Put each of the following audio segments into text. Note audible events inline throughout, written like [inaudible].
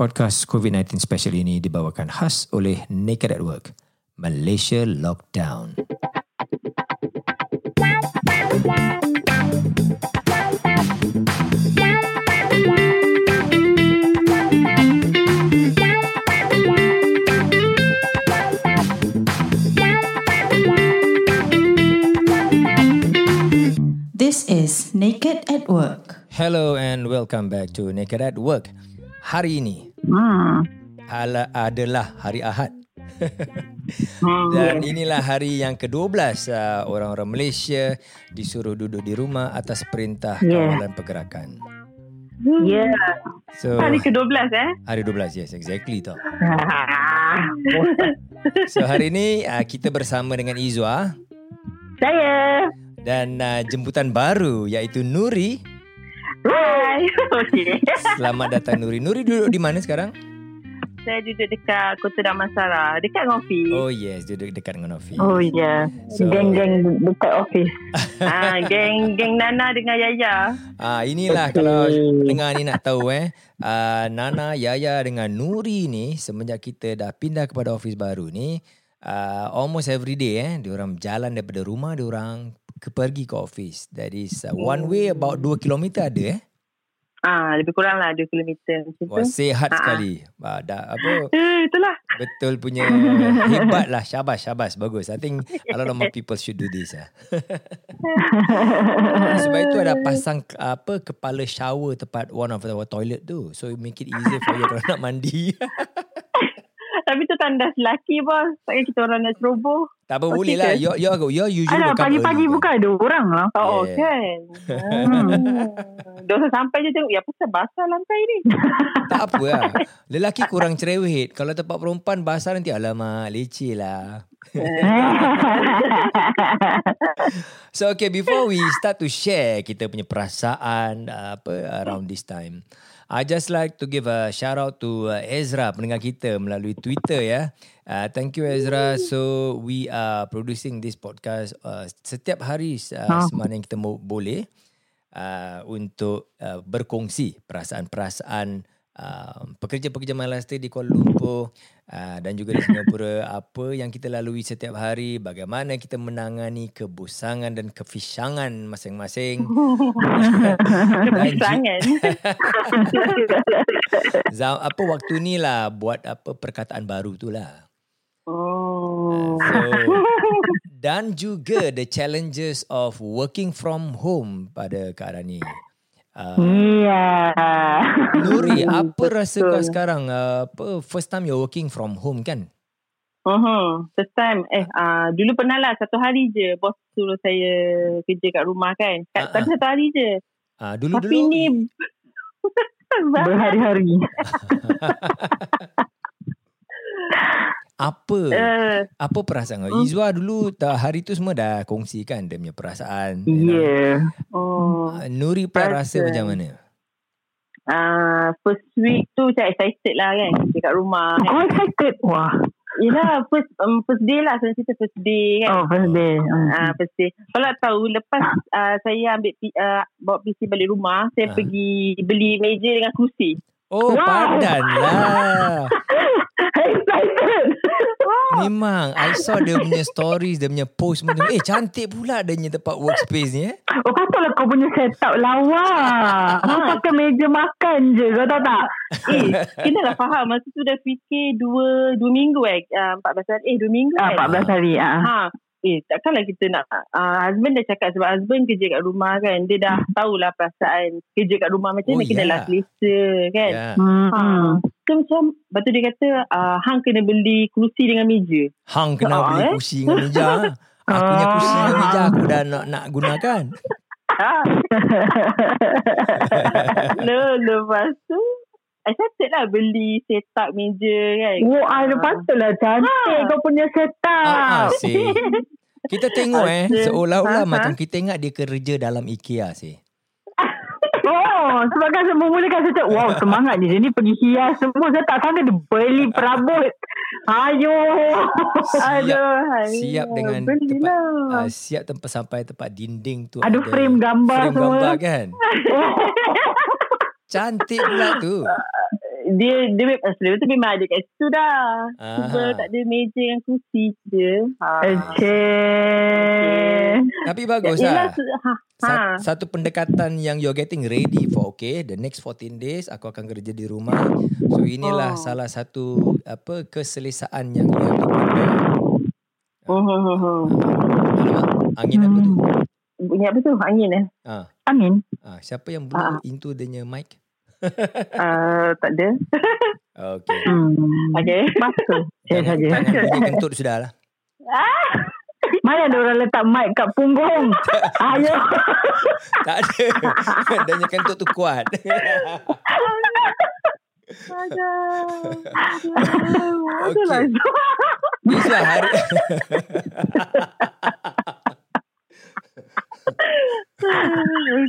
Podcast COVID-19 special ini dibawakan khas oleh Naked at Work. Malaysia Lockdown. This is Naked at Work. Hello and welcome back to Naked at Work. Hari ini Hmm. ala adalah hari Ahad. Hmm. [laughs] Dan inilah hari yang ke-12 uh, orang-orang Malaysia disuruh duduk di rumah atas perintah Yeah. kawalan pergerakan. Ya. So Hari ke-12 eh. hari 12 yes exactly tau. [laughs] So hari ini uh, kita bersama dengan Izwa Saya. dan uh, jemputan baru iaitu Nuri. Hai. [laughs] Okey. Selamat datang Nuri. Nuri duduk di mana sekarang? Saya duduk dekat Kota Damansara. Dekat Ngopi. Oh yes, duduk dekat dengan Novi. Oh ya, So- geng-geng dekat office. [laughs] Ah, geng geng Nana dengan Yaya. Ah inilah Okey. kalau dengar ni nak tahu eh. Uh, Nana, Yaya dengan Nuri ni semenjak kita dah pindah kepada office baru ni uh, almost every day eh diorang jalan daripada rumah diorang ke pergi ke office. That is uh, one way about 2 km ada eh. Ah, lebih kurang lah 2 km macam Wah tu. sihat Ah. sekali. Ah, dah apa [laughs] Eh, itulah. betul punya hebat lah. Syabas, syabas. Bagus. I think a lot of more people should do this. Ah. [laughs] Sebab itu ada pasang apa kepala shower tepat one of our toilet tu. So make it easier for you kalau nak mandi. [laughs] Tapi tu tandas lelaki bos. Takkan kita orang nak ceroboh. tak apa Okay boleh lah. ke? You you you usually Alah, pagi-pagi bukan ada orang lah. Oh, Yeah. kan. Hmm. Dosa sampai je tengok. Ya, pasal basah lantai ni. Tak apa lah. [laughs] Lelaki kurang cerewet. Kalau tempat perempuan basah nanti alamak leceh lah. [laughs] So okay before we start to share kita punya perasaan uh, apa around this time. I just like to give a shout out to uh, Ezra pendengar kita melalui Twitter ya. Uh, thank you Ezra. So we are producing this podcast uh, setiap hari uh, semana yang kita mo- boleh uh, untuk uh, berkongsi perasaan-perasaan uh, pekerja-pekerja Malaysia di Kuala Lumpur uh, dan juga di Singapura [coughs] apa yang kita lalui setiap hari, bagaimana kita menangani kebosangan dan kefisangan masing-masing. [laughs] [laughs] Zam, apa waktu ni lah buat apa perkataan baru tu lah. Oh. So, dan juga the challenges of working from home pada keadaan ni. Uh, Iya. Nuri, [laughs] apa rasa kau sekarang? Uh, apa first time you're working from home kan? Uh-huh. First time Eh uh, Dulu pernah lah Satu hari je Bos suruh saya Kerja kat rumah kan kat, Tapi ah. satu hari je Uh, Tapi dulu-dulu ni [laughs] Berhari-hari. [laughs] apa uh, apa perasaan kau? Izwa dulu tak hari tu semua dah kongsikan dia punya perasaan. know. Ya. oh, Uh, Nuri pula rasa Rasa. macam mana? uh, First week tu Saya excited lah kan Kerja kat rumah Kau excited? Wah. Yelah first, um, first day lah Saya cerita first day kan Oh, first day. Hmm. Ah, first day. Kalau tahu lepas uh, saya ambil uh, bawa PC balik rumah, saya Ah. pergi beli meja dengan kerusi. Oh, [laughs] Wow. padan lah. excited. Memang I saw dia punya stories, dia punya post tu. Eh, cantik pula dia punya tempat workspace ni eh. Oh, patutlah kau punya setup lawa. [laughs] Kau pakai meja makan je. Kau tahu tak? [laughs] Eh, kena lah faham. Masa tu dah fikir dua, dua minggu eh. Uh, 14 hari. Eh, dua minggu Ah, kan. 14 hari. Ah. Ha. Eh, takkanlah kita nak... Uh, husband dah cakap sebab husband kerja kat rumah kan. Dia dah tahulah perasaan kerja kat rumah macam Oh, mana. Kena ya. lah selesa kan. Ya. Hmm. Ha. So macam, lepas tu dia kata, uh, Hang kena beli kerusi dengan meja. Hang kena Ah, beli eh? kursi dengan meja. [laughs] Aku punya kursi dengan meja aku dah nak nak gunakan. [laughs] Ha. Le, lepas tu Excited lah beli set up meja kan. Wah, ada patutlah cantik Ha. kau punya Ah, setup. [laughs] asyik. Kita tengok eh seolah-olah Ha, ha. macam kita ingat dia kerja dalam IKEA sih. [laughs] Oh, sebab kan saya mula kan saya cakap, wow semangat di sini pergi hias semua. Saya tak sangka dia beli perabot. Ayo. Siap, Aduh, siap dengan tempat belilah. uh, siap tempat sampai tempat dinding tu Ada frame gambar frame semua. gambar kan. [laughs] Cantik pula tu. [laughs] dia dia memang sebelum tu memang ada kat situ dah. Cuma tak ada meja dengan kursi je. Ha. Okay. Tapi bagus lah. Ha. Ha. Satu pendekatan yang you're getting ready for okay the next 14 days aku akan kerja di rumah so inilah Oh. salah satu apa keselesaan yang you have to prepare. Hmm, hmm, hmm, hmm. Alamak, angin apa tu? Bunyi apa tu? Angin eh? Ah, Amin. ah, siapa yang blow Ah. into the mic? [laughs] Uh, tak ada. Okay. [laughs] Hmm. Okay. Masuk. Saya Jangan, saja. bunyi [laughs] kentut sudah lah. Mana ada orang letak mic kat punggung? Ayo. Tak ada. Dia punya kentut tu kuat. Ada. Okay. lah. Isa hari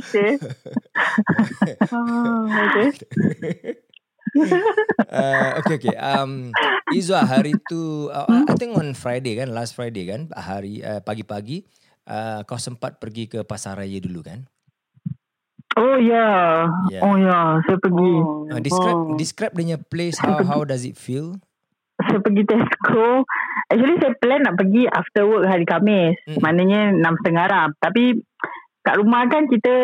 Okay. Ah, okay. uh, okay okay. Um, Izwa hari tu, uh, I think on Friday kan, last Friday kan, hari uh, pagi-pagi, uh, kau sempat pergi ke pasar raya dulu kan? Oh ya. Ya. Oh ya. Saya pergi. Oh. Uh, describe Oh. describe dia punya place. How how does it feel? Saya pergi Tesco. Actually saya plan nak pergi after work hari Khamis. Hmm. Maknanya 6.30 lah. Tapi kat rumah kan kita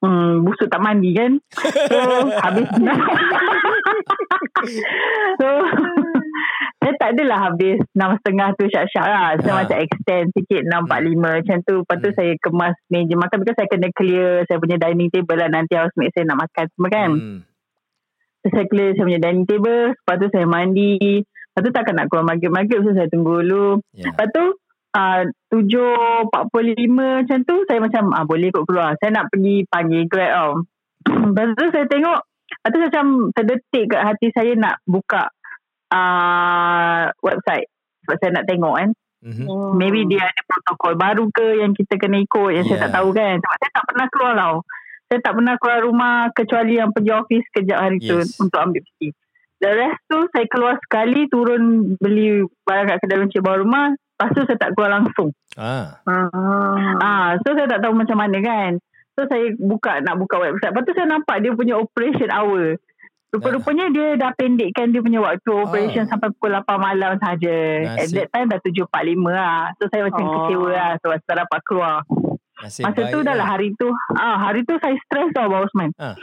hmm, busuk tak mandi kan. So [laughs] habis [laughs] So saya tak adalah habis 6.30 tu syak-syak lah. Saya Ha. macam extend sikit 6.45 macam tu. Lepas tu Hmm. saya kemas meja makan. Because saya kena clear saya punya dining table lah. Nanti housemate saya nak makan semua kan. Hmm. So, saya clear saya punya dining table. Lepas tu saya mandi. Lepas tu takkan nak keluar maghrib-maghrib. So saya tunggu dulu. Yeah. Lepas tu uh, 7.45 macam tu. Saya macam ah, boleh kot keluar. Saya nak pergi panggil Grab tau. [clears throat] Lepas tu saya tengok. Lepas tu saya macam terdetik kat hati saya nak buka uh, website. Sebab saya nak tengok kan. Mhm. Hmm. Maybe dia ada protokol baru ke yang kita kena ikut yang Yeah. saya tak tahu kan. Sebab saya tak pernah keluar tau. Saya tak pernah keluar rumah kecuali yang pergi office kejap hari tu Yes. untuk ambil cuti. The rest tu saya keluar sekali turun beli barang kat kedai runcit bawah rumah. Lepas tu saya tak keluar langsung. Ah. Ah. Ah, so saya tak tahu macam mana kan. So saya buka nak buka website. Lepas tu saya nampak dia punya operation hour. Rupa-rupanya dia dah pendekkan dia punya waktu operation Oh. sampai pukul 8 malam saja. At that time dah 7.45 lah. So saya macam Oh. kecewa lah sebab saya tak dapat keluar. Nasib Masa tu dah lah hari tu. Ah, hari tu saya stres tau Abang Osman. Ah.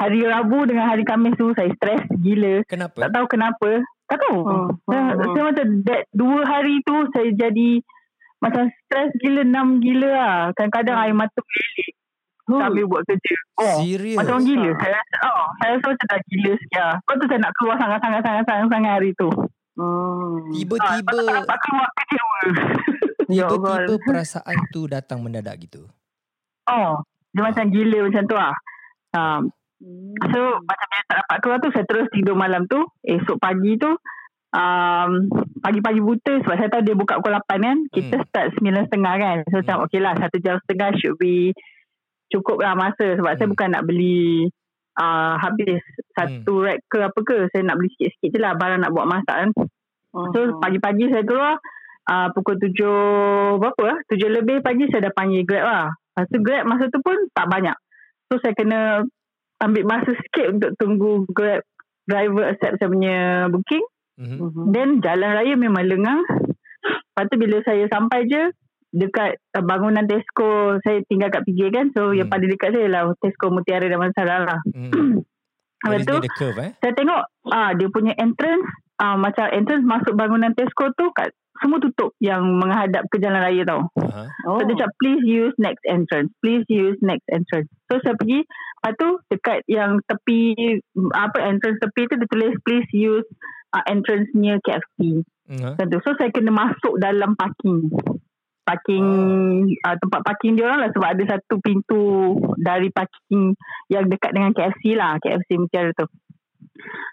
Hari Rabu dengan hari Khamis tu saya stres gila. Kenapa? Tak tahu kenapa. Tak tahu. Hmm. Saya, Hmm. saya macam that dua hari tu saya jadi macam stres gila, enam gila lah. Kadang-kadang air mata melilit sambil buat kerja. Oh, Serius? macam orang gila. Saya rasa, oh, saya rasa macam dah gila lah. Lepas tu saya nak keluar sangat-sangat-sangat-sangat hari tu. Hmm. Lepas tu Tiba-tiba tak dapat keluar kecewa. Ya tiba-tiba Allah. [laughs] perasaan tu datang mendadak gitu. Oh, dia macam gila macam tu lah. Um, Hmm. So macam bila tak dapat keluar tu Saya terus tidur malam tu Esok pagi tu um, Pagi-pagi buta Sebab saya tahu dia buka pukul 8 kan Kita Hmm. start 9.30 kan So macam Hmm. okey lah Satu jam setengah should be Cukup lah masa Sebab saya Hmm. bukan nak beli uh, Habis Satu rack ke apa ke Saya nak beli sikit-sikit je lah Barang nak buat masak kan So Hmm. pagi-pagi saya keluar uh, Pukul tujuh Berapa lah Tujuh lebih pagi Saya dah panggil Grab lah Lepas tu Grab masa tu pun Tak banyak So saya kena Ambil masa sikit Untuk tunggu Grab Driver accept saya punya booking Mhm. Hmm. Then jalan raya memang lengang Lepas tu bila saya sampai je Dekat uh, bangunan Tesco Saya tinggal kat PJ kan So yang Hmm. paling dekat saya lah Tesco Mutiara Damansara lah Mhm. [clears throat] Lepas tu curve eh. saya tengok ah dia punya entrance ah macam entrance masuk bangunan Tesco tu kat semua tutup yang menghadap ke jalan raya tau. Aha. Oh. So dia cakap please use next entrance. Please use next entrance. So saya pergi lepas tu dekat yang tepi apa entrance tepi tu dia tulis please use uh, entrance near KFC. Macam tu. So saya kena masuk dalam parking. Parking Oh. uh, tempat parking dia orang lah sebab ada satu pintu dari parking yang dekat dengan KFC lah KFC Mutiara tu.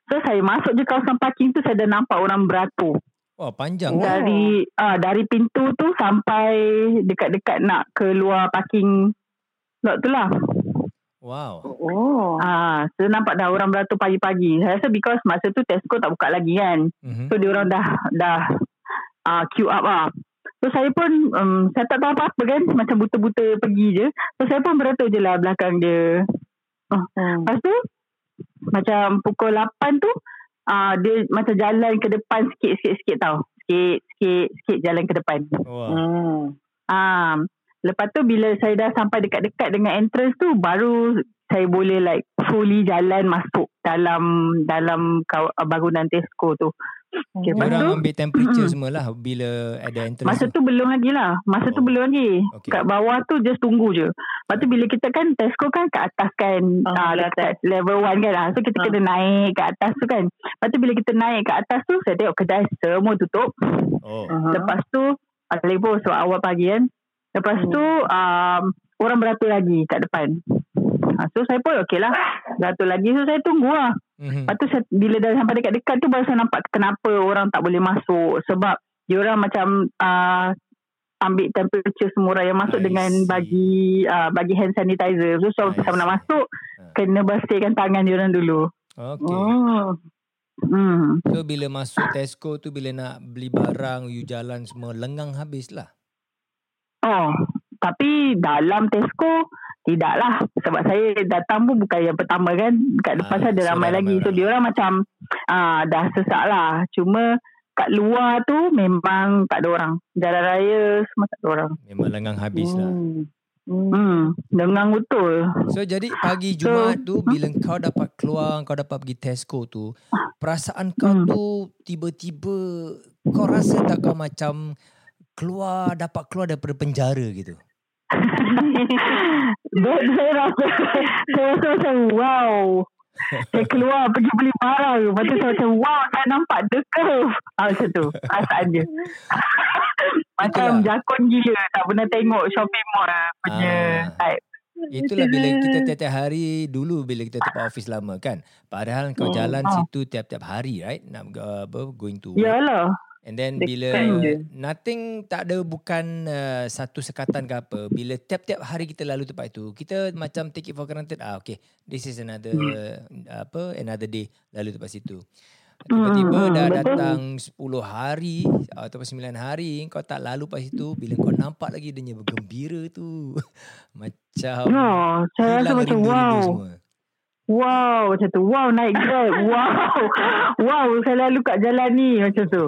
So saya masuk je kawasan parking tu saya dah nampak orang beratur. Wah, panjang. Oh. kan? Dari uh, dari pintu tu sampai dekat-dekat nak keluar parking lot tu lah. Wow. Oh. Ah, so nampak dah orang beratur pagi-pagi. Saya rasa because masa tu Tesco tak buka lagi kan. Mhm. So dia orang dah dah uh, queue up lah. So saya pun um, saya tak tahu apa-apa kan macam buta-buta pergi je. So saya pun beratur je lah belakang dia. Hmm. Lepas tu macam pukul 8 tu uh, dia macam jalan ke depan sikit-sikit tau. Sikit, sikit, sikit jalan ke depan. Wah. Hmm. Ah, lepas tu bila saya dah sampai dekat-dekat dengan entrance tu baru saya boleh like fully jalan masuk dalam dalam kaw- bangunan Tesco tu. Okay, lepas tu Orang ambil temperature [clears throat] Mm-mm. semua lah bila ada entrance. Masa tu belum lagi lah. Masa tu Oh. belum lagi. Okay. Kat bawah tu just tunggu je. Lepas tu bila kita kan Tesco kan kat atas kan. Ah, Ah, di dekat level 1 kan. Ah. So kita Ah. kena naik kat atas tu kan. Lepas tu bila kita naik kat atas tu saya tengok kedai semua tutup. Oh. Uh-huh. Lepas tu ah, pun sebab awal pagi kan. Lepas Hmm. tu um, orang beratur lagi kat depan. Ha, so saya pun okey lah. Beratur lagi. So saya tunggu lah. Mhm. Lepas tu saya, bila dah sampai dekat-dekat tu baru saya nampak kenapa orang tak boleh masuk. Sebab dia orang macam uh, ambil temperature semua orang yang masuk I dengan see. bagi uh, bagi hand sanitizer. So I so sama nak masuk Ah. kena bersihkan tangan dia orang dulu. Okay. Hmm. Hmm. So bila masuk Tesco tu bila nak beli barang you jalan semua lengang habis lah. Oh, tapi dalam Tesco tidaklah sebab saya datang pun bukan yang pertama kan. Kat depan Ah, saya ada so ramai lagi. ramai So dia orang macam ah dah sesak lah. Cuma kat luar tu memang tak ada orang. Jalan raya semua tak ada orang. Memang lengang habis lah. Hmm. Hmm. Hmm, dengang betul. So jadi pagi So- Jumaat tu bila kau dapat keluar kau dapat pergi Tesco tu perasaan kau Hmm. tu tiba-tiba kau rasa tak kau macam keluar dapat keluar daripada penjara gitu. [laughs] Saya, saya rasa saya rasa macam wow. Saya keluar pergi beli barang. Lepas tu saya macam wow saya nampak the curve. Ah, macam tu perasaan dia. [laughs] macam Itulah. jakun gila. Tak pernah tengok shopping mall punya Ah. type. Itulah bila kita tiap-tiap hari dulu bila kita tempat office lama kan. Padahal kau Hmm. jalan Ah. situ tiap-tiap hari right? Nak uh, going to work. Yalah. And then Dia bila je. nothing tak ada bukan uh, satu sekatan ke apa. Bila tiap-tiap hari kita lalu tempat itu, kita macam take it for granted. Ah okay, this is another Hmm. uh, apa another day lalu tempat situ. Tiba-tiba Hmm, dah betul. datang 10 hari ataupun 9 hari kau tak lalu pas situ bila kau nampak lagi dia punya bergembira tu [laughs] macam Oh, saya rasa macam wow. semua. Wow, macam tu. Wow, naik grab. [laughs] Wow. Wow, saya lalu kat jalan ni macam tu.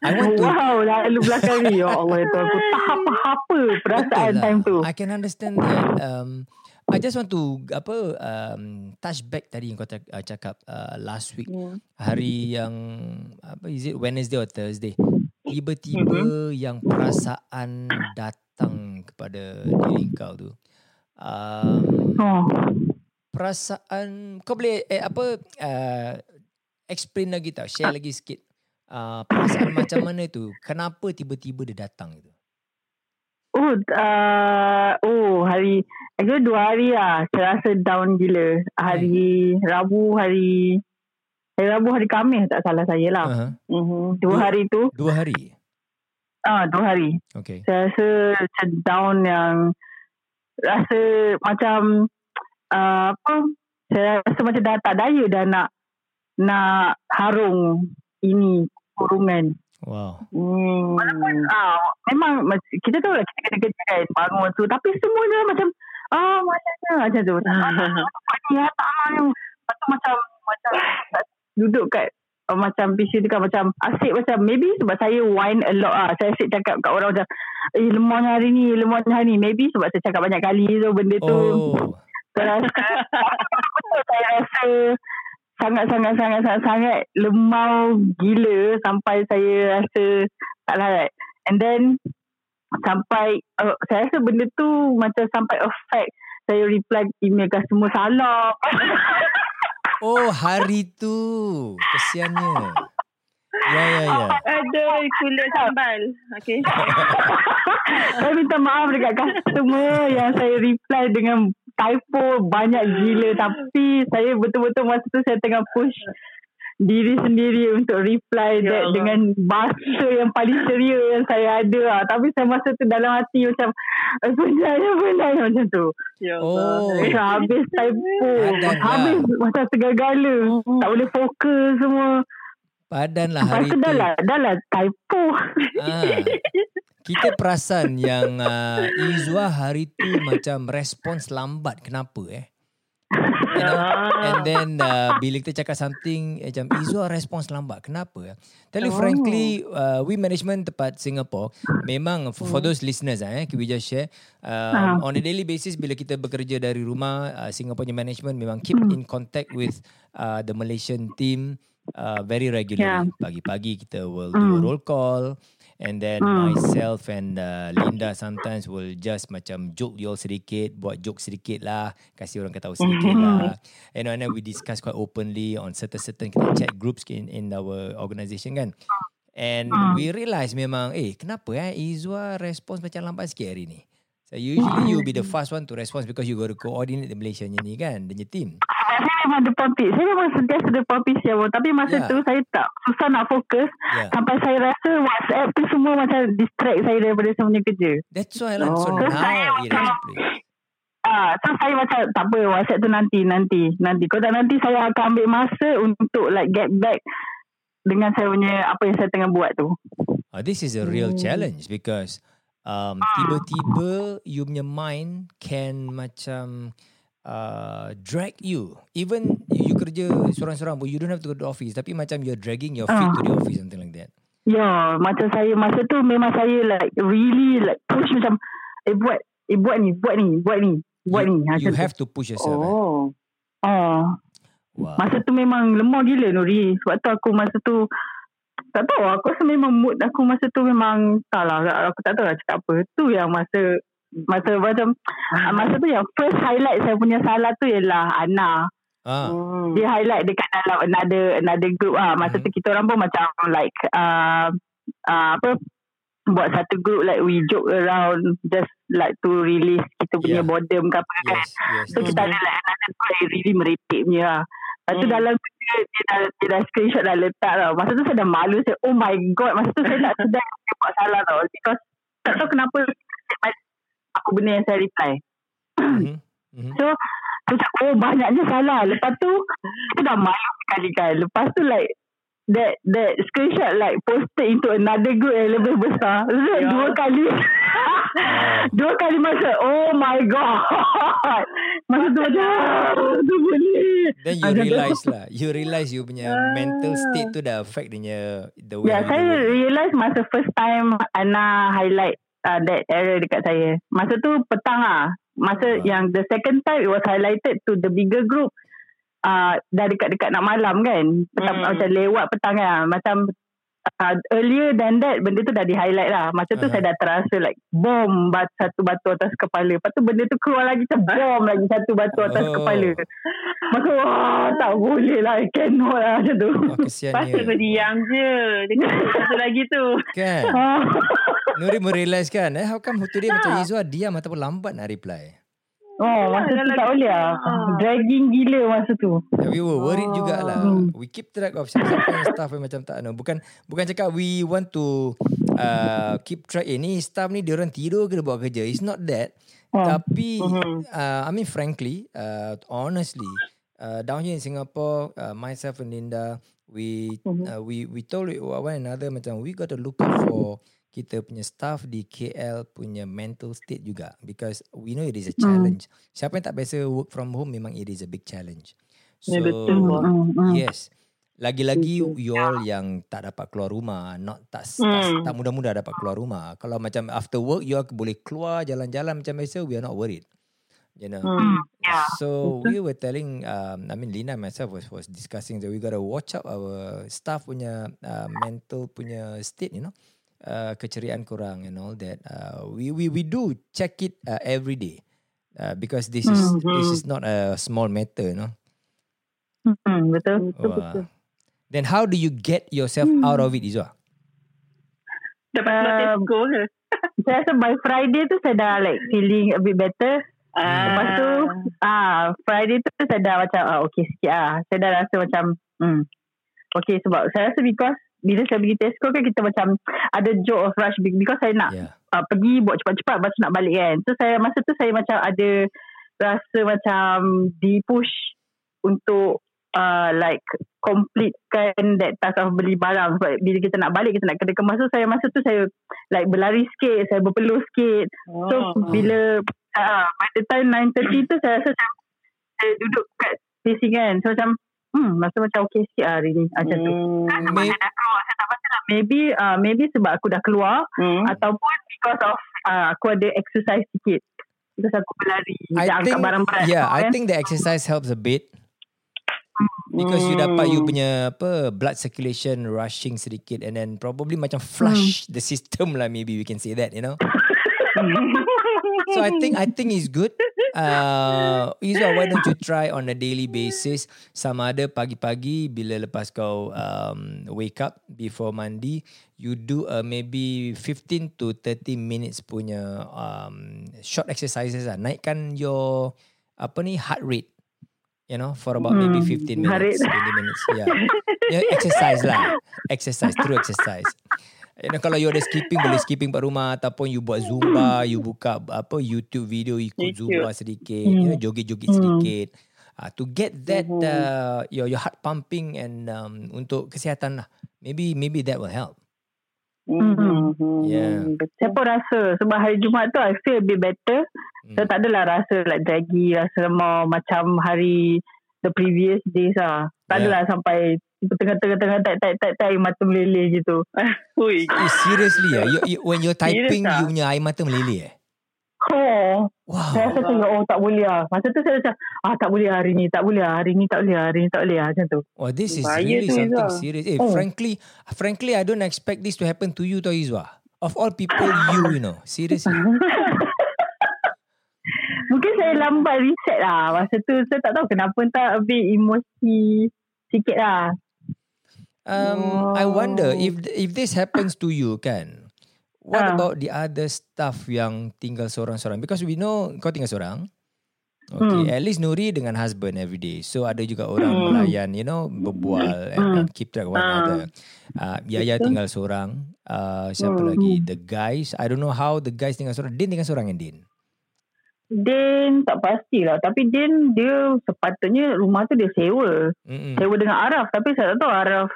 I want to Wow, lalu belakang ni. Ya Allah, itu aku tak apa-apa perasaan lah. time tu. I can understand that. Um, I just want to apa um, touch back tadi yang kau uh, cakap uh, last week Hmm. hari yang apa is it Wednesday or Thursday tiba-tiba Mm-hmm. yang perasaan datang kepada diri kau tu um, Oh. Perasaan kau boleh eh, apa uh, explain lagi tau share lagi sikit uh, perasaan [coughs] macam mana tu kenapa tiba-tiba dia datang itu Oh, uh, oh hari actually dua hari lah. Saya rasa down gila. Hari Rabu, hari hari Rabu, hari Khamis tak salah saya lah. uh-huh. Mhm. Dua hari tu, dua hari ah dua hari. okay Saya rasa macam down yang rasa macam uh, apa? Saya rasa macam dah tak daya dah nak nak harung ini kurungan. wow Hmm. Ah, memang kita tahu lah kita kena kerja kan bangun tu tapi semuanya macam ah macamnya macam tu. Apa ni ya tak. Lepas tu macam macam duduk kat uh, macam PC tu kan macam asyik macam maybe sebab saya whine a lot ah. Saya asyik cakap kat orang macam eh lemahnya hari ni, lemahnya hari ni. Maybe sebab saya cakap banyak kali tu benda tu. oh Saya rasa betul saya rasa sangat-sangat sangat-sangat sangat lemau gila sampai saya rasa tak larat. And then sampai uh, saya rasa benda tu macam sampai affect saya reply email customer salah. [laughs] Oh hari tu Kesiannya Ya ya ya Aduh, kulit sambal. Okay. [laughs] saya minta maaf dekat customer yang saya reply dengan typo banyak gila tapi saya betul-betul masa tu saya tengah push diri sendiri untuk reply Ya that Allah. dengan bahasa yang paling ceria yang saya ada lah. Tapi saya masa tu dalam hati macam "Eh, sebenarnya benar macam tu. Ya Oh. Macam habis typo. Padan lah. Habis macam segala-gala. Tak boleh fokus semua. Padan lah Lepas hari tu tu dah lah, dah lah typo. ah, [laughs] Kita perasan yang uh, Izwa hari tu macam respons lambat Kenapa eh and, and then uh, bila kita cakap something macam Izwa respons lambat. Kenapa? Tell you Oh. frankly, uh, we management tempat Singapore memang for, for Hmm. those listeners eh, can we just share um, on a daily basis bila kita bekerja dari rumah, uh, Singapore punya management memang keep Hmm. in contact with uh, the Malaysian team uh, very regularly. Yeah. Pagi-pagi kita will do a roll call. And then myself and uh, Linda sometimes will just macam joke you all sedikit, buat joke sedikit lah, kasih orang ketawa sedikit lah. And then we discuss quite openly on certain-certain kita chat groups in, in our organisation kan. And we realise memang, eh kenapa eh Izwa respons macam lambat sikit hari ni. So usually you be the [laughs] first one to respond because you got to coordinate the Malaysia ni kan, the team. Saya memang depan pitch. Saya memang sentiasa depan pitch ya. Tapi masa Ya. tu saya tak susah nak fokus. Ya. Sampai saya rasa WhatsApp tu semua macam distract saya daripada saya punya kerja. That's why lah. So Oh. now it play. Ah, so saya macam tak apa WhatsApp tu nanti nanti nanti. Kalau tak nanti saya akan ambil masa untuk like get back dengan saya punya apa yang saya tengah buat tu. Uh, this is a real challenge because um, tiba-tiba you punya mind can macam uh, drag you. Even you kerja seorang-seorang pun, you don't have to go to the office. Tapi macam you're dragging your feet to the office, something like that. Ya, macam saya masa tu memang saya like really like push macam eh buat eh buat ni, buat ni, buat ni, buat you, ni. Ha, you macam tu. have to push yourself. Eh? Oh. Oh. Wow. Masa tu memang lemah gila Nuri. Sebab tu aku masa tu tak tahu aku rasa memang mood aku masa tu memang tak lah aku tak tahu lah cakap apa. Tu yang masa masa macam Ah. masa tu yang first highlight saya punya salah tu ialah Ana. Ah, Hmm. Dia highlight dekat dalam another another group ah. Masa tu Mhm. kita orang pun macam like uh, uh, apa buat satu group like we joke around just like to release kita punya Yeah. boredom ke apa kan. yes, yes. So kita ada like another group yang really merepek punya lah. Lepas tu Hmm. dalam dia, dia, dah, dia dah screenshot dah letak tau. Masa tu saya dah malu. Saya, oh my god. Masa tu saya tak sedar saya buat salah tau. Because tak tahu kenapa apa benda yang saya reply. Mhm, mhm. [laughs] So, saya cakap, oh banyaknya salah. Lepas tu, saya dah malu sekali kan. Lepas tu like, that that screenshot like posted into another group yang lebih besar. So, Ya. dua kali. [laughs] [laughs] dua kali masa, oh my god. [laughs] Masa tu macam, "Ah, tu boleh. Then you realise lah. You realise you punya mental state tu dah affect dia the way you saya realise masa first time Ana highlight uh, that error dekat saya. Masa tu petang lah. Masa Ah. yang the second time it was highlighted to the bigger group. Uh, dah dekat-dekat nak malam kan. Petang, Hmm. Macam lewat petang kan. Macam uh, earlier than that benda tu dah di highlight lah. Masa tu Aha. saya dah terasa like bom bat, satu batu atas kepala. Lepas tu benda tu keluar lagi macam bom lagi satu batu atas Oh. kepala. Masa wah tak boleh lah. I cannot lah macam tu. Oh, kesiannya. Patut kau diam je. Dengan [laughs] satu lagi tu. Kan? Ah. [laughs] Nuri merealise kan eh, how come today Ah. macam Izwa diam ataupun lambat nak reply? Oh, masa tu tak boleh lah. Ah. Dragging gila masa tu. Yeah, we were worried Oh. jugalah. Hmm. We keep track of siapa-siapa yang staff yang macam tak no. Bukan bukan cakap we want to uh, keep track eh, ni staff ni dia orang tidur ke dia buat kerja. It's not that. Oh. Tapi Mhm. uh, I mean frankly, uh, honestly, uh, down here in Singapore, uh, myself and Linda, we Mhm. uh, we we told one another macam we got to look out for kita punya staff di KL punya mental state juga because we know it is a challenge. Siapa yang tak biasa work from home memang it is a big challenge. So Ya, betul. Mm, mm, mm. yes. Lagi-lagi you all yang tak dapat keluar rumah, not tak tak, Hmm. tak mudah-mudah dapat keluar rumah. Kalau macam after work you all boleh keluar jalan-jalan macam biasa, we are not worried. You know. Hmm. Yeah. So we were telling, um, I mean Lina myself was was discussing that we gotta watch out our staff punya uh, mental punya state, you know, uh, keceriaan kurang and all that. Uh, we we we do check it uh, every day uh, because this is this is not a small matter, you know. Mm, betul. Betul, Wah. betul. Then how do you get yourself out of it, Izwa? Dapat Um, Tesco ke? [laughs] Saya rasa by Friday tu saya dah like feeling a bit better. Ah. Lepas tu ah Friday tu saya dah macam ah, okay sikit ah. Saya dah rasa macam hmm. Okay sebab saya rasa because bila saya pergi Tesco kan kita macam ada joke of rush be- because saya nak Yeah. uh, pergi buat cepat-cepat lepas nak balik kan. So saya masa tu saya macam ada rasa macam di push untuk uh, like completekan that task of beli barang sebab bila kita nak balik kita nak kena kemas tu saya masa tu saya like berlari sikit saya berpeluh sikit so Oh. bila uh, by the time 9.30 tu saya rasa macam Saya duduk kat facing kan. So macam, hmm, rasa macam okey sikit lah hari ni. Macam tu. Hmm. Kan sebab May- saya dah keluar. Saya tak pasti lah. Maybe, uh, maybe sebab aku dah keluar. Hmm. Ataupun because of uh, aku ada exercise sikit. Because aku berlari. I Macam angkat think barang berat. yeah, semua I kan. think the exercise helps a bit because you dapat you punya apa blood circulation rushing sedikit and then probably macam flush the system lah maybe we can say that you know. [laughs] so I think I think it's good. Uh, Izwa, why don't you try on a daily basis? Sama ada pagi-pagi bila lepas kau um, wake up before mandi, you do uh, maybe 15 to 30 minutes punya um, short exercises lah. Naikkan your apa ni heart rate. You know, for about maybe Hmm, 15 heart minutes, rate. 20 minutes. Yeah. yeah exercise lah. Exercise, true exercise. You know, kalau you ada skipping boleh skipping kat rumah ataupun you buat zumba, you buka apa YouTube video ikut YouTube. zumba sedikit, you know, joget-joget sedikit. Uh, to get that uh, your your heart pumping and um, untuk kesihatan lah. Maybe maybe that will help. Hmm. Yeah. Saya pun rasa sebab hari Jumaat tu I feel a bit better. Hmm. Saya tak adalah rasa like draggy, rasa lemah macam hari the previous days lah. Tak Yeah. adalah sampai tengah-tengah-tengah tak tak tak tak air mata meleleh gitu. [laughs] Hui. Eh, seriously ah, you, you, when you're typing, ah? you punya air mata meleleh eh? Oh, Wow. saya rasa tengok oh tak boleh lah. Masa tu saya macam ah tak boleh hari ni, tak boleh lah, hari ni tak boleh lah, hari ni tak boleh lah macam tu. Wow, this is Bahaya really something Izwa. serious. Eh, Oh. frankly, frankly, I don't expect this to happen to you, tau Izwa. Of all people, you, you know. Seriously. [laughs] Mungkin saya lambat reset lah. Masa tu saya tak tahu kenapa entah a bit emosi sikit lah. Um, I wonder if if this happens to you, kan? What Ah. about the other staff yang tinggal seorang-seorang? Because we know kau tinggal seorang. Okay, Hmm. at least Nuri dengan husband every day. So ada juga orang Hmm. melayan, you know, berbual and, Hmm. and keep track one Ah. another. Uh, Yaya tinggal seorang. Uh, siapa Hmm. lagi? The guys. I don't know how the guys tinggal seorang. Din tinggal seorang kan Din? Din tak pastilah. Tapi Din dia sepatutnya rumah tu dia sewa. Mm-mm. Sewa dengan Araf. Tapi saya tak tahu Araf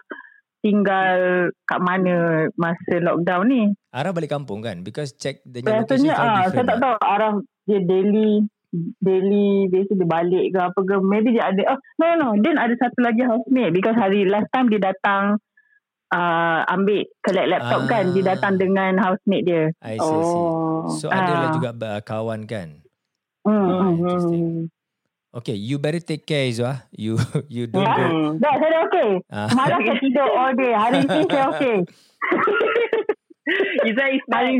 tinggal kat mana masa lockdown ni. Arah balik kampung kan? Because check the location Rasanya ah, saya tak tahu Araf dia daily daily biasa dia balik ke apa ke. Maybe dia ada. Oh, no, no. Din ada satu lagi housemate. Because hari last time dia datang uh, ambil collect laptop Ah. kan. Dia datang dengan housemate dia. I see, I see. Oh. So adalah Ah. juga uh, kawan kan? Hmm. Ah, hmm. interesting. Okay, you better take care Izwa. [laughs] You you don't Ya. go. Hmm. Dah, saya dah okey. Ah. Malam saya tidur all day. Hari ni saya okey. [laughs] Iza is Hari,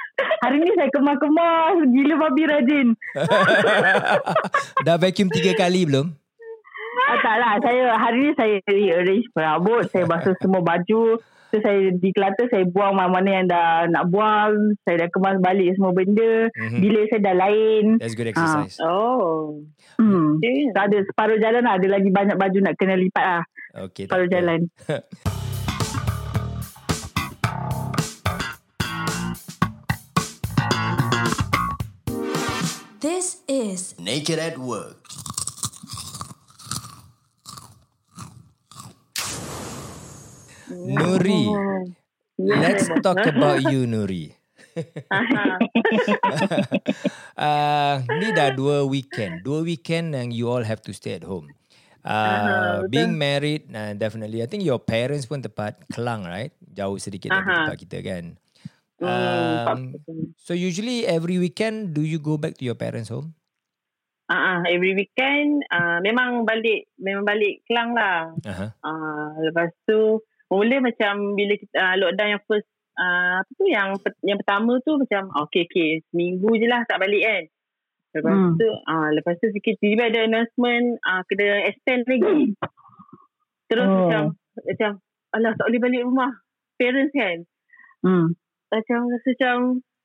[laughs] hari ni saya kemas-kemas. Gila babi rajin. Dah vacuum tiga kali belum? Ah, tak lah. Saya, hari ni saya rearrange perabot. Saya basuh semua baju. So saya di clutter saya buang mana-mana yang dah nak buang. Saya dah kemas balik semua benda. Mhm. Bilik saya dah lain. That's good exercise. Oh. Hmm. Okay. Tak ada separuh jalan lah. Ada lagi banyak baju nak kena lipat lah. Okay. Separuh tak jalan. [laughs] This is Naked at Work. Nuri, let's talk about you Nuri. [laughs] uh, ni dah dua weekend. Dua weekend yang you all have to stay at home. Uh, being married, uh, definitely. I think your parents pun tepat Kelang, right? Jauh sedikit dari Aha. tempat kita kan. Hmm, Um, so usually every weekend, do you go back to your parents' home? Ah, uh every weekend uh, memang balik memang balik Kelang lah. Uh-huh. Uh, lepas tu mula macam bila kita uh, lockdown yang first uh, apa tu yang yang pertama tu macam okay okay seminggu je lah tak balik kan. Lepas Hmm. tu uh, lepas tu fikir tiba ada announcement uh, kena extend lagi. Terus Oh. macam macam alah tak boleh balik rumah. Parents kan. Hmm. Macam rasa macam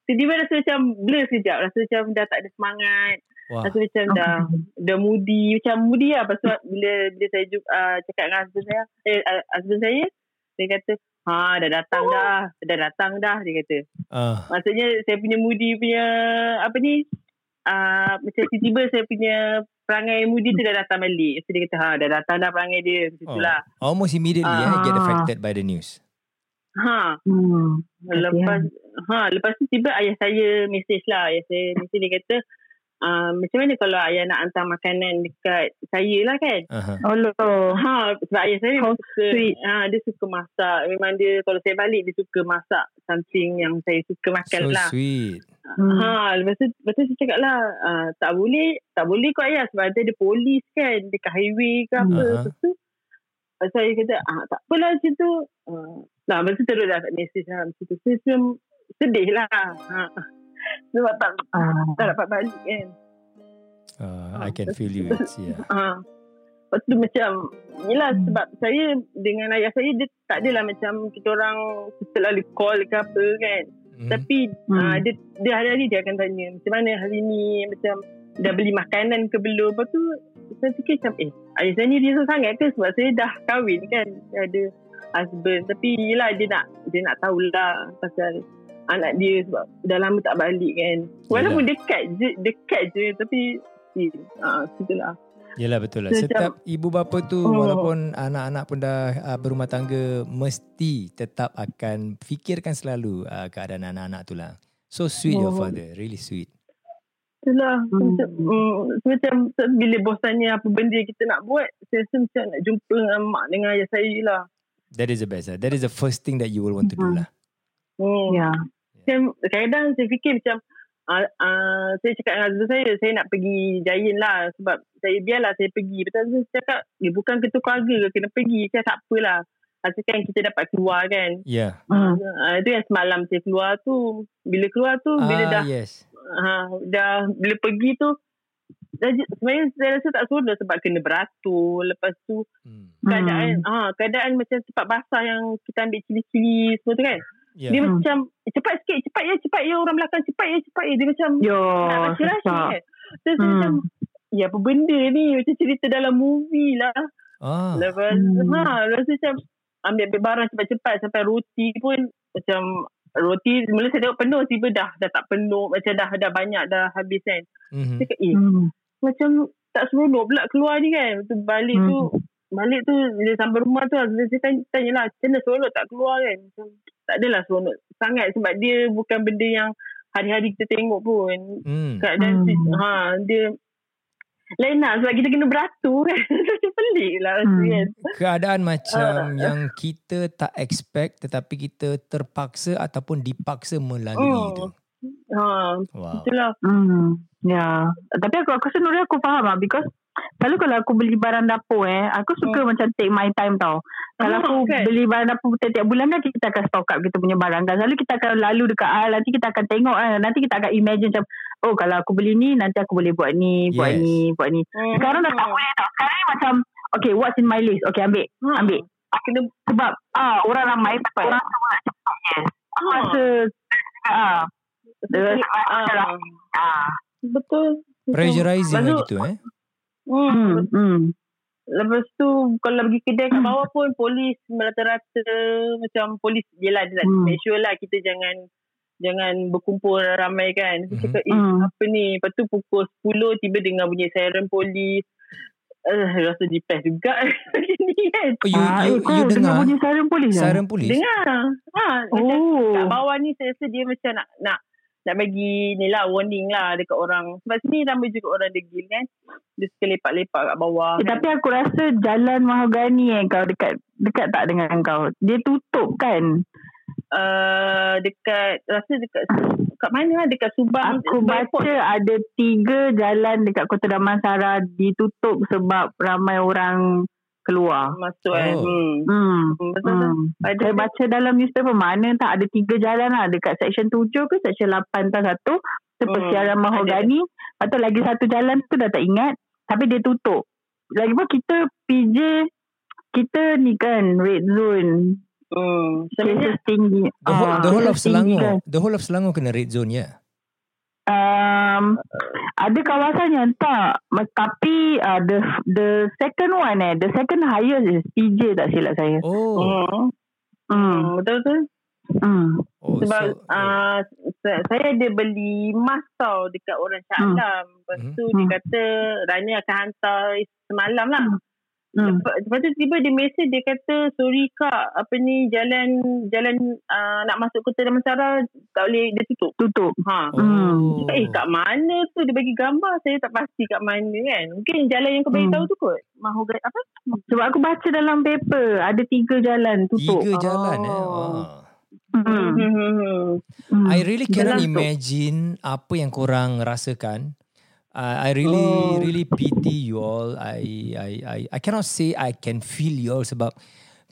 tiba-tiba rasa macam blur sekejap. Rasa macam dah tak ada semangat. Wah. Rasa macam dah dah moody macam moody lah lepas tu bila bila saya uh, cakap dengan husband saya eh husband saya dia kata ha dah datang dah dah datang dah dia kata. Uh, maksudnya saya punya moody punya apa ni uh, macam tiba-tiba saya punya perangai moody tu dah datang balik. So dia kata ha dah datang dah perangai dia. Macam oh, tu lah. Almost immediately eh, Ah. get affected by the news. ha. Hmm. lepas ha lepas tu tiba ayah saya message lah. Ayah saya message dia kata uh, macam mana kalau ayah nak hantar makanan dekat saya lah kan. Aha. Oh. Ha, sebab ayah saya How suka, sweet. ha, dia suka masak. Memang dia kalau saya balik dia suka masak something yang saya suka makan So lah. sweet. Hmm. Ha, lepas tu, lepas tu saya cakap lah, uh, tak boleh, tak boleh kot ayah sebab ada, ada polis kan dekat highway ke apa. Hmm. Lepas tu, saya kata, ah, tak apalah macam tu. Uh, nah, lepas tu terus dah message lah macam tu. Saya sedih lah. Ha. Sebab tak, Ah. tak dapat balik kan. Uh, I can feel you. It's, yeah. Ha. Lepas tu macam Yelah Hmm. sebab saya Dengan ayah saya Dia tak adalah macam Kita orang Selalu call ke apa kan Mhm. Tapi Hmm. ah, dia, dia hari-hari dia akan tanya Macam mana hari ni Macam Dah beli makanan ke belum Lepas tu Saya fikir macam Eh ayah saya ni risau sangat ke Sebab saya dah kahwin kan Dia ada husband Tapi yelah dia nak Dia nak tahulah Pasal Anak dia sebab Dah lama tak balik kan Walaupun dekat je Dekat je Tapi Ah, itulah. Yelah betul lah. Setiap ibu bapa tu Oh. walaupun anak-anak pun dah uh, berumah tangga mesti tetap akan fikirkan selalu uh, keadaan anak-anak tu lah. So sweet your Oh. father. Really sweet. Itulah Hmm. macam, mm, macam bila bos tanya apa benda kita nak buat, saya rasa macam nak jumpa dengan mak dengan ayah saya lah. That is the best. lah. That is the first thing that you will want to do Mhm. lah. Hmm. Ya. Macam, kadang-kadang saya fikir macam uh, uh, saya cakap dengan husband saya, saya nak pergi Giant lah sebab saya biarlah saya pergi. Betul saya cakap, dia bukan ketua keluarga ke kena pergi. Saya tak apalah. Asalkan kita dapat keluar kan. Yeah. Hmm. Uh, itu yang semalam saya keluar tu. Bila keluar tu, bila ah, dah yes. ha, dah bila pergi tu dah, sebenarnya saya rasa tak seronok sebab kena beratur lepas tu Hmm. keadaan ha, keadaan macam tempat basah yang kita ambil cili-cili semua tu kan Yeah. dia Hmm. macam eh, cepat sikit cepat ya cepat ya orang belakang cepat ya cepat ya dia macam Yo, nak baca rasa kan terus saya Hmm. macam ya apa benda ni macam cerita dalam movie lah ah. lepas Hmm. ha lepas tu macam ambil ambil barang cepat-cepat sampai roti pun macam roti mula saya tengok penuh tiba dah dah tak penuh macam dah dah banyak dah habis kan Mhm. saya cakap eh Hmm. macam tak seronok pula keluar ni kan. Tu balik Hmm. tu balik tu bila sampai rumah tu saya tanya, tanya lah macam mana seronok tak keluar kan. Macam, tak adalah seronok sangat sebab dia bukan benda yang hari-hari kita tengok pun. Hmm. Keadaan Hmm. ha dia lain lah sebab kita kena beratur kan. [laughs] Macam pelik lah rasa Hmm. kan. Keadaan macam Ah. yang kita tak expect tetapi kita terpaksa ataupun dipaksa melalui Oh. tu. Ha, Wow. itulah. Hmm. Ya. Tapi aku aku rasa Nurul aku faham lah because selalu kalau aku beli barang dapur eh, aku suka macam take my time tau. Kalau Ah, aku kan? beli barang dapur tiap-tiap bulan kan kita akan stock up kita punya barang kan. Selalu kita akan lalu dekat aisle nanti kita akan tengok kan. Nanti kita akan imagine macam oh kalau aku beli ni nanti aku boleh buat ni, buat Yes. ni, buat ni. Hmm. Sekarang dah tak boleh tau. Sekarang ni macam okay what's in my list? Okay ambil. Ha. Ambil. Kena Sebab ah orang ramai Cepat. orang semua nak cepat. Yes. Aku ha. rasa ah Ah, ah. betul. Pressurizing lah tu, gitu eh. Hmm, Hmm. Hmm. Lepas tu kalau pergi kedai kat bawah pun polis rata-rata macam polis yelah dia nak Hmm. make sure lah kita jangan jangan berkumpul ramai kan. Mhm. cakap eh Hmm. apa ni? Lepas tu pukul 10 tiba dengar bunyi siren polis. Eh rasa depress juga [laughs] ni kan. Oh, you, ah, you, kau you dengar bunyi siren polis ah? siren polis? Dengar. Ha, macam Oh. kat bawah ni saya rasa dia macam nak nak nak bagi ni lah warning lah dekat orang. Sebab sini ramai juga orang degil kan. Dia suka lepak-lepak kat bawah. Eh, kan. tapi aku rasa jalan mahogani eh kau dekat dekat tak dengan kau. Dia tutup kan. uh, dekat rasa dekat kat mana lah dekat Subang Aku Subang Airport. baca ada tiga jalan dekat Kota Damansara ditutup sebab ramai orang keluar. masuk kan. Oh. Hmm. Hmm. Hmm, Betul hmm. Hmm. Ada Saya baca dalam newspaper mana tak ada tiga jalan lah dekat section tujuh ke section lapan tak satu tu Hmm, persiaran mahogani lepas tu lagi satu jalan tu dah tak ingat tapi dia tutup lagipun kita PJ kita ni kan red zone Hmm. Sebenarnya cases tinggi The whole, Ah, the whole of Selangor, kan. the whole of Selangor kena red zone ya. Um, ada kawasan yang tak tapi uh, the the second one eh the second highest is PJ tak silap saya Oh, hmm. hmm. Betul betul. Hmm. oh Sebab so, uh, sa- saya ada beli mask tau dekat orang Shah Hmm. Alam. Lepas tu dia Hmm. kata Rani akan hantar semalam lah. Hmm. Lepas lepas tu tiba dia mesej dia kata sorry kak apa ni jalan jalan uh, nak masuk kota Damansara tak boleh dia tutup. Tutup. Ha. Oh. Cakap, eh kat mana tu dia bagi gambar saya tak pasti kat mana kan. Mungkin jalan yang kau bagi Hmm. tahu tu kot. Mahu apa? Sebab aku baca dalam paper ada tiga jalan tutup. Tiga jalan eh. Oh. Wah. Hmm. Hmm. Hmm. I really cannot Jalan tu. imagine apa yang korang rasakan. Uh, I really Oh. really pity you all. I I I I cannot say I can feel you all sebab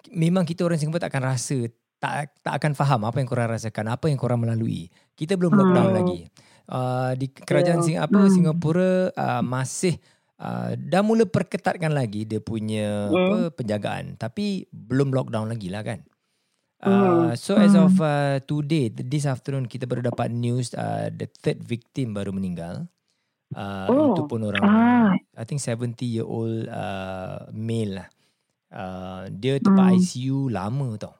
memang kita orang Singapura tak akan rasa tak tak akan faham apa yang korang rasakan, apa yang korang melalui. Kita belum lockdown Hmm. lagi. Uh, di kerajaan Yeah. Sing apa Hmm. Singapura uh, masih uh, dah mula perketatkan lagi dia punya apa Hmm. penjagaan tapi belum lockdown lagi lah kan. Hmm. Uh, so as Hmm. of uh, today, this afternoon kita baru dapat news uh, the third victim baru meninggal. Uh, Oh. Itu pun orang, Ah. I think 70 year old uh, male lah. Uh, dia tempat Hmm. ICU lama tau.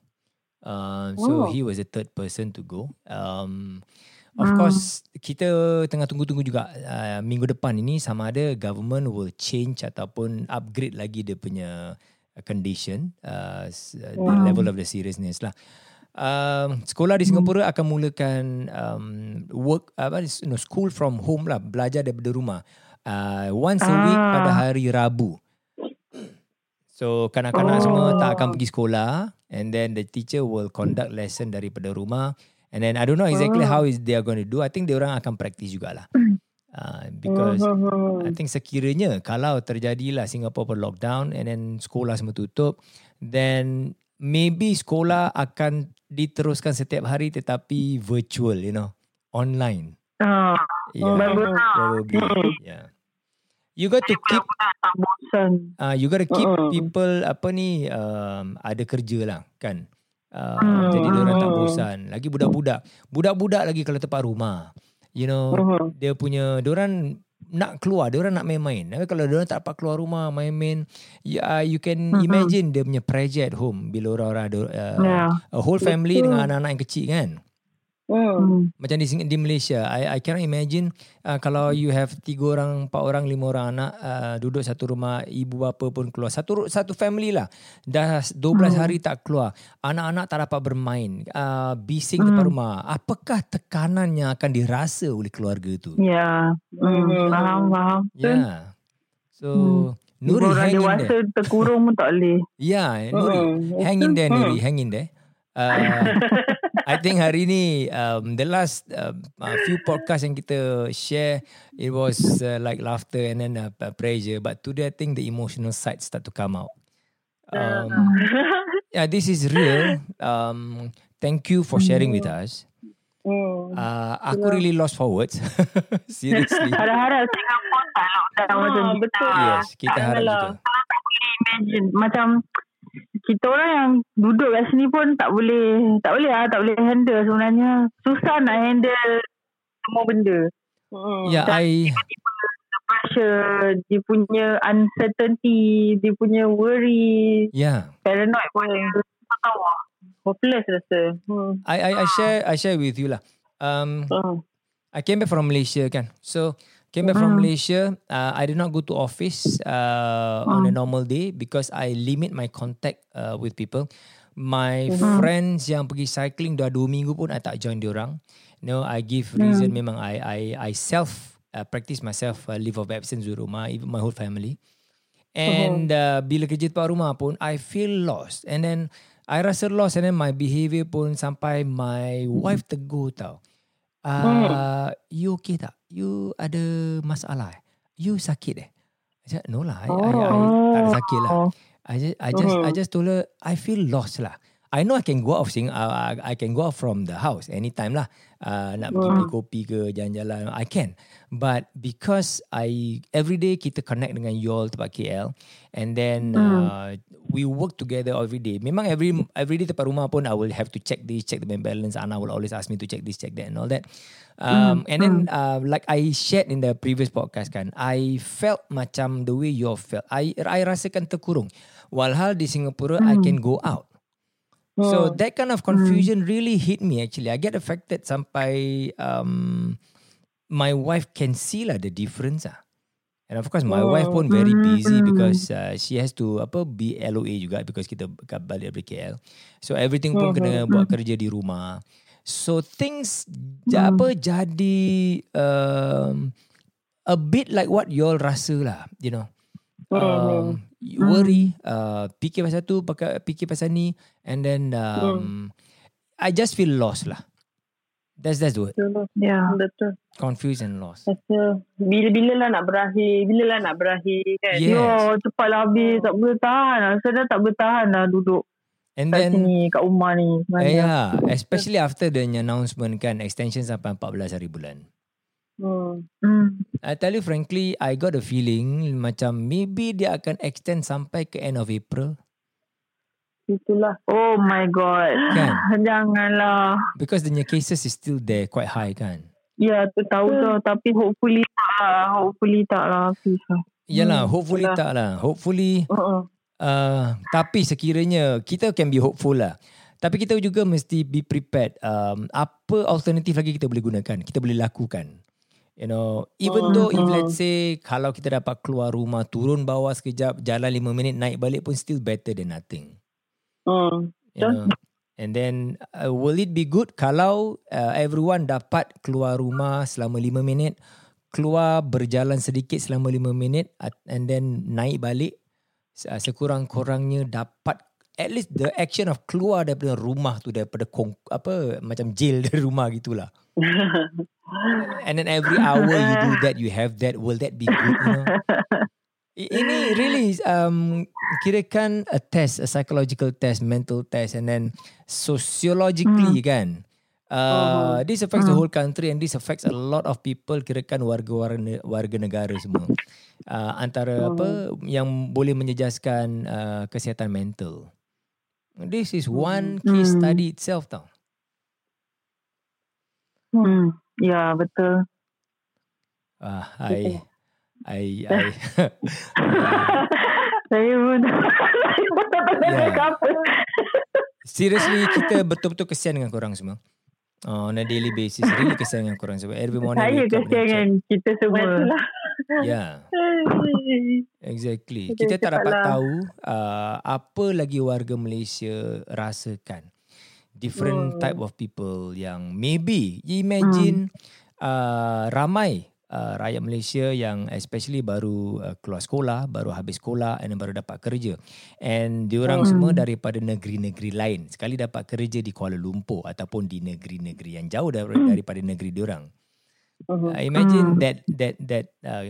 Uh, so Oh. he was the third person to go. Um, of Hmm. course kita tengah tunggu-tunggu juga uh, minggu depan ini sama ada government will change ataupun upgrade lagi dia punya uh, condition, uh, uh, the Hmm. level of the seriousness lah. Um, sekolah di Singapura akan mulakan um, work apa you know, school from home lah belajar daripada rumah uh, once a week Ah. pada hari Rabu. So kanak-kanak semua tak akan pergi sekolah and then the teacher will conduct lesson daripada rumah and then I don't know exactly how is they are going to do. I think dia orang akan practice jugalah. [clears throat] Uh, because Hmm. I think sekiranya kalau terjadilah Singapore lockdown and then sekolah semua tutup, then maybe sekolah akan diteruskan setiap hari tetapi virtual, you know, online. Ah, Yeah, probably. Yeah. You got to keep bosan. uh, you got to keep Mm-mm. people apa ni um, ada kerja lah kan. Uh, Hmm. Jadi orang tak Mm. bosan. Lagi budak-budak. Budak-budak lagi kalau tempat rumah. You know, Hmm. dia punya orang nak keluar, dia orang nak main-main. Tapi kalau dia orang tak dapat keluar rumah main-main, you, uh, you can Mhm. imagine dia punya pressure at home bila orang ada uh, Ya. a whole family Betul. dengan anak-anak yang kecil kan. Hmm. Hmm. Macam di di Malaysia, I I cannot imagine uh, kalau you have tiga orang, empat orang, lima orang anak uh, duduk satu rumah, ibu bapa pun keluar. Satu satu family lah. Dah 12 Hmm. hari tak keluar. Anak-anak tak dapat bermain. Uh, bising depan Hmm. rumah. Apakah tekanan yang akan dirasa oleh keluarga tu? Ya. Hmm. Hmm. Faham, faham. Yeah. So, Hmm. Nuri Orang hang in dewasa there. [laughs] terkurung pun tak boleh. Yeah, Nuri. Hmm. Hang in there. Nuri. Hang in there. Uh, [laughs] I think hari ni um, the last uh, uh, few podcast yang kita share it was uh, like laughter and then uh, pressure but today I think the emotional side start to come out. Um, [laughs] yeah, this is real. Um, thank you for sharing with us. Hmm. Uh, aku really lost for words. [laughs] Seriously. [laughs] Harap-harap Singapura tak lockdown Ah, macam kita. betul. Yes, kita harap juga. Kalau tak boleh imagine. Macam kita orang yang duduk kat sini pun tak boleh tak boleh lah tak boleh handle sebenarnya susah nak handle semua benda Hmm. Yeah, I pressure dia punya uncertainty dia punya worry yeah. paranoid pun tahu lah. Hopeless rasa. Hmm. I I I share I share with you lah. Um, Hmm. I came back from Malaysia kan. So came back from Hmm. Malaysia. Uh, I did not go to office uh, on a normal day because I limit my contact uh, with people. My friends yang pergi cycling dah dua minggu pun I tak join diorang. No, I give reason memang I I I self uh, practice myself uh, leave of absence di rumah, even my whole family. And uh, bila kerja tempat rumah pun I feel lost. And then I rasa lost and then my behaviour pun sampai my wife tegur tau. Uh, you okay tak? You ada masalah eh? You sakit eh? I said, no lah. I, I, I, tak ada sakit lah. Oh. I just, I just, I just told her, I feel lost lah. I know I can go out sing, uh, I can go out from the house anytime lah. Uh, nak pergi beli kopi ke jalan-jalan, I can. But because I every day kita connect dengan you all tempat KL, and then uh, we work together every day. Memang every every day tempat rumah pun I will have to check this, check the bank balance. Anna will always ask me to check this, check that, and all that. Um, and then uh, like I shared in the previous podcast kan, I felt macam the way you all felt. I I rasakan terkurung. Walhal di Singapura I can go out. So that kind of confusion really hit me actually. I get affected sampai um, my wife can see lah the difference ah. And of course my Oh. wife pun very busy Mm. because uh, she has to apa be LOA juga because kita balik dari KL. So everything pun kena buat kerja di rumah. So things ja, apa jadi um, a bit like what you all rasa lah, you know. Um, you worry, uh, fikir pasal tu, pakai fikir pasal ni and then um, I just feel lost lah. That's that's the word. Ya. Betul. Confused and lost. Rasa bila-bila lah nak berakhir. Bila lah nak berakhir kan. Yes. Yo, cepatlah habis. Tak boleh tahan lah. Saya dah tak boleh tahan lah duduk And kat then sini, kat rumah ni. Eh, yeah, especially after the announcement kan extension sampai 14 hari bulan. Hmm. Hmm. I tell you frankly, I got a feeling macam maybe dia akan extend sampai ke end of April Itulah. Oh my god. Kan? [laughs] Janganlah. because the new cases is still there quite high kan. Ya, tu tahu tu. Tapi hopefully tak lah. Hopefully tak lah. Lah. Yalah, Hmm, hopefully itulah. tak lah. Hopefully Uh-uh. uh, tapi sekiranya kita can be hopeful lah. Tapi kita juga mesti be prepared. Um, apa alternatif lagi kita boleh gunakan? Kita boleh lakukan. You know, even though if let's say kalau kita dapat keluar rumah, turun bawah sekejap, jalan 5 minit, naik balik pun still better than nothing. Hmm. You know. And then uh, will it be good kalau uh, everyone dapat keluar rumah selama 5 minit, keluar berjalan sedikit selama 5 minit at- and then naik balik uh, sekurang-kurangnya dapat at least the action of keluar daripada rumah tu daripada kong, apa macam jail [laughs] dari rumah gitulah. [laughs] And then every hour you do that you have that will that be good you know? [laughs] Ini really um, kirakan a test, a psychological test, mental test and then sociologically kan. Uh, this affects the whole country and this affects a lot of people kirakan warga-warga warga negara semua. Uh, antara apa yang boleh menjejaskan uh, kesihatan mental. This is one case Hmm. study itself tau. Hmm. Ya, betul. Ah, I, I, I, Saya pun saya pun tak tahu nak cakap apa. seriously kita betul-betul kesian dengan korang semua. Uh, on a daily basis, really kesian dengan korang sebab every morning Saya kesian dengan kita semua. Lah. check. Yeah, exactly. Kita tak dapat cepatlah. tahu uh, apa lagi warga Malaysia rasakan. Different Hmm. type of people yang maybe you imagine uh, ramai uh, rakyat Malaysia yang especially baru uh, keluar sekolah, baru habis sekolah and baru dapat kerja. And diorang Hmm. semua daripada negeri-negeri lain. Sekali dapat kerja di Kuala Lumpur ataupun di negeri-negeri yang jauh Hmm. daripada negeri diorang. Uh-huh. Uh, imagine Hmm. that that that uh,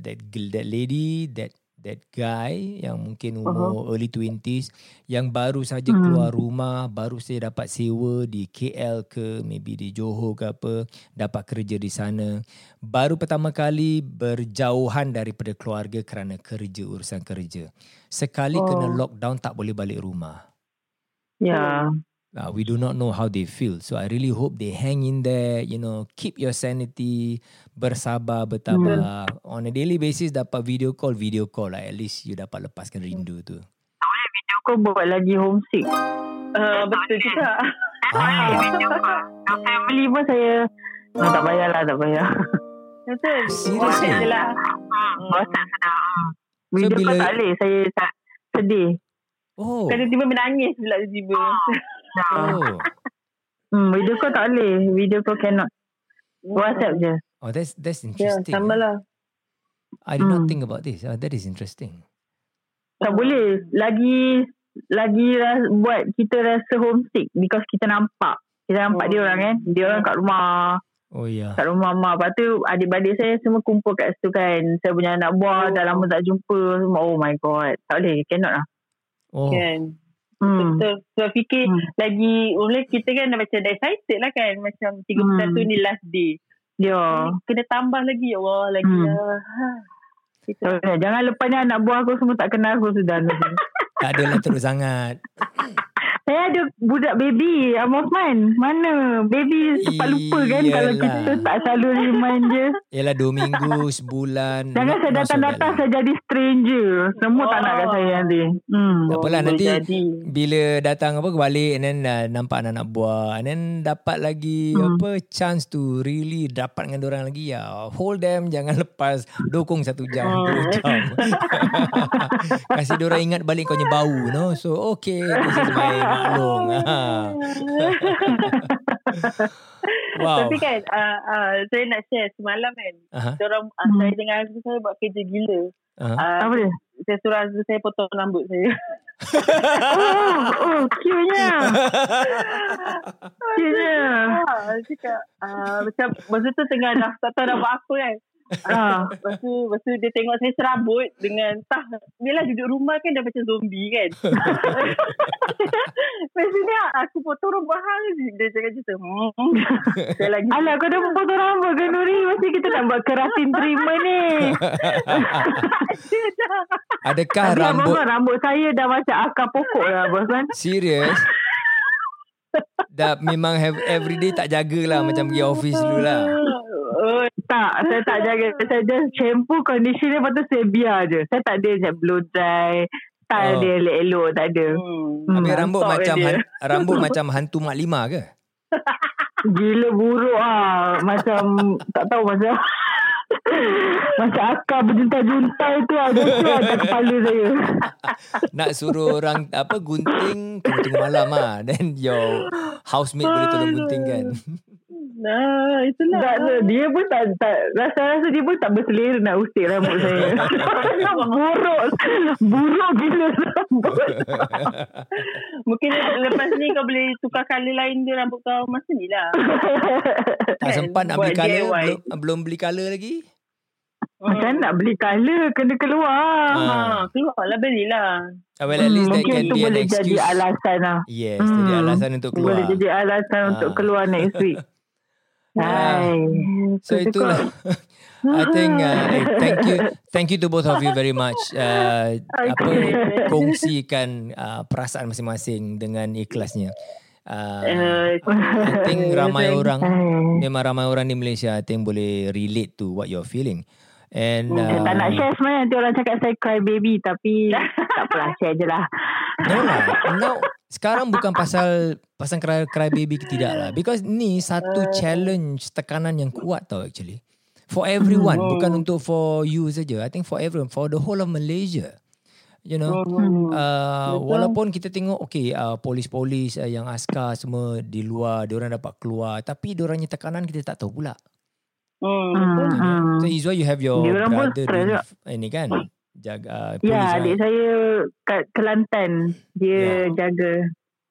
that girl- that lady that that guy yang mungkin umur uh-huh. early 20s yang baru saja Hmm. keluar rumah, baru saja dapat sewa di KL ke maybe di Johor ke apa, dapat kerja di sana. Baru pertama kali berjauhan daripada keluarga kerana kerja urusan kerja. Sekali oh. kena lockdown tak boleh balik rumah. Ya. Uh, we do not know how they feel. So I really hope they hang in there, you know, keep your sanity, bersabar, bertabah. On a daily basis dapat video call, video call lah. At least you dapat lepaskan rindu tu. Kau buat lagi homesick. Uh, betul juga. Ah, Kalau family pun saya oh, tak payahlah, tak payah. Betul. Seriously? WhatsApp je lah. WhatsApp sedap. Video bila- call tak boleh. Saya tak sedih. oh, tiba-tiba menangis pula tiba-tiba. oh, Hmm, video call tak boleh. Video call cannot. WhatsApp je. oh, that's that's Ya, interesting. sama lah. I did not Hmm. think about this. Oh, that is interesting. Tak boleh. Lagi lagi ras, buat kita rasa homesick because kita nampak. Kita nampak Oh. dia orang kan. Dia orang kat rumah. Oh yeah. Kat rumah mak. Lepas tu adik-adik saya semua kumpul kat situ kan. Saya punya anak buah Oh. dah lama tak jumpa. Semua. Oh my god. Tak boleh. Cannot lah. Oh, Kan. Hmm. Betul. So fikir Hmm. lagi oleh kita kan dah macam dah excited lah kan. Macam 31 Hmm. ni last day. Ya. Ni Kena tambah lagi ya Allah. Lagi Hmm. lah. Ha. Kita Okay. Jangan lepasnya anak buah aku semua tak kenal aku sudah. [laughs] tak adalah teruk sangat. Saya ada budak baby, Abang Osman. Mana? Baby cepat lupa kan kalau kita tak selalu remind je. Yalah dua minggu, [laughs] sebulan. Jangan saya datang-datang saya jadi stranger. Semua tak nak kat Oh. saya nanti. Hmm. Tak apalah boleh nanti jadi. bila datang apa balik and then uh, nampak anak-anak buah and then dapat lagi Hmm. apa chance to really dapat dengan orang lagi ya hold them [laughs] jangan lepas dukung satu jam Hmm. dua jam [laughs] kasih orang ingat balik kau punya bau no so okay this is my maklum ha. [laughs] wow Tapi kan uh, uh, saya nak share semalam kan. Aha. Orang uh, Hmm. saya dengan husband saya buat kerja gila. Aha. Uh, Apa dia? saya suruh husband saya potong rambut saya. [laughs] Oh, oh, cute-nya. Cute-nya. Ah, cakap uh, macam masa tu tengah dah tak tahu dah buat apa kan. Ah. Lepas tu, lepas tu dia tengok saya serabut dengan tah. Yelah duduk rumah kan dah macam zombie kan. [laughs] Lepas tu dia aku potong rambut hang. Dia cakap tu. Hmm. [laughs] Saya lagi. Alah, kau dah potong rambut ke Nuri? Mesti kita nak buat keratin terima ni. [laughs] adakah Tapi Abang rambut Osman, rambut saya dah macam akar pokok lah, Abang Osman. serius dah memang have everyday tak jagalah macam pergi office dulu lah Oh, Tak, saya tak jaga. Saya just shampoo, conditioner, lepas tu saya biar je. Saya tak ada macam blow dry, style Oh. dia elok-elok, tak ada. hmm. Habis Hmm, rambut macam dia. han, rambut macam hantu Mak Lima ke? [laughs] Gila buruk ah. Macam, tak tahu macam... macam akar berjuntai-juntai tu ada tu atas kepala saya. [laughs] Nak suruh orang apa gunting kena tunggu malam ah. Then your housemate boleh tolong gunting kan. Nah, itulah. Tak, tak, dia pun tak, tak rasa-rasa dia pun tak berselera nak usik rambut [laughs] saya. buruk. Buruk gila rambut. [laughs] Mungkin lepas ni kau boleh tukar colour lain je rambut kau masa ni lah. Tak Kan? sempat nak beli colour belum, belum beli colour lagi. Macam nak beli colour kena keluar. Ah. Ha, keluar lah belilah. Ah, Well at least that mungkin can tu be an boleh jadi alasan lah. Yes, jadi Hmm. alasan untuk keluar. Boleh jadi alasan Ah. untuk keluar next week. [laughs] Ah. Hai. So Tu itulah. [laughs] I think uh, eh, thank you thank you to both of you very much. Uh, apa Okay. kongsikan uh, perasaan masing-masing dengan ikhlasnya. Uh, Uh, I think [laughs] ramai orang memang ramai orang di Malaysia I think boleh relate to what you're feeling. And Saya tak nak uh, share sebenarnya Nanti orang cakap saya cry baby Tapi [laughs] Tak apalah share je lah no lah. Now sekarang bukan pasal pasal cry, cry baby ke tidak lah. Because ni satu challenge tekanan yang kuat tau actually. For everyone, Hmm. bukan untuk for you saja. I think for everyone, for the whole of Malaysia. You know, Hmm. uh, walaupun kita tengok okay, uh, polis-polis uh, yang askar semua di luar, diorang dapat keluar, tapi diorangnya tekanan kita tak tahu pula. Hmm, Hmm, hmm. So is why you have your pun brother ini kan, jaga uh, polis. Ya right? adik saya Kat Kelantan Dia Ya. jaga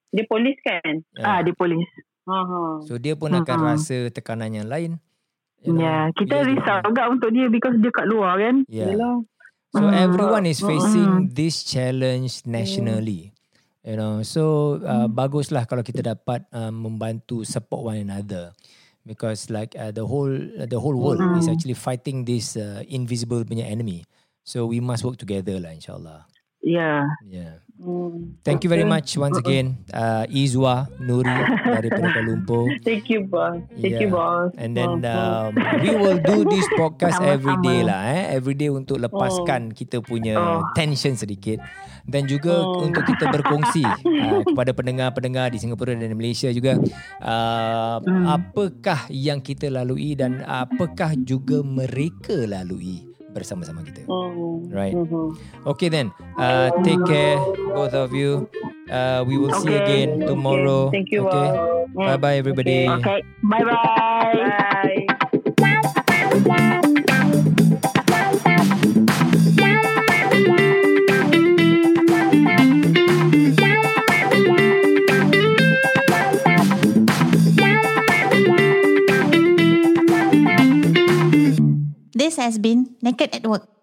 Dia polis kan? Yeah. Ah Dia polis ha. So dia pun akan Mm-mm. rasa tekanan yang lain. you know. Ya Kita Bila dia- risau juga untuk dia Because dia kat luar kan Yeah. Yelah. So Mm. everyone is facing this challenge nationally. You know, so uh, baguslah kalau kita dapat uh, membantu support one another. Because like uh, the whole the whole world is Mm. actually fighting this uh, invisible punya enemy. So we must work together lah insyaAllah. Ya Yeah. Hmm. Thank you very much once again, uh, Izwa Nuri daripada Kuala Lumpur. [laughs] Thank you, boss. Thank Yeah. you, boss. And then um, we will do [laughs] this podcast every day lah eh every day untuk lepaskan kita punya Oh. tension sedikit dan juga Oh. untuk kita berkongsi [laughs] uh, kepada pendengar-pendengar di Singapura dan di Malaysia juga uh, Hmm. apakah yang kita lalui dan apakah juga mereka lalui bersama-sama kita. hmm. Right. Hmm. Okay then, uh, take care both of you. Uh, we will see Okay. again tomorrow. Thank you, Okay. Bye bye everybody. Okay Bye-bye Bye. always has been naked at work.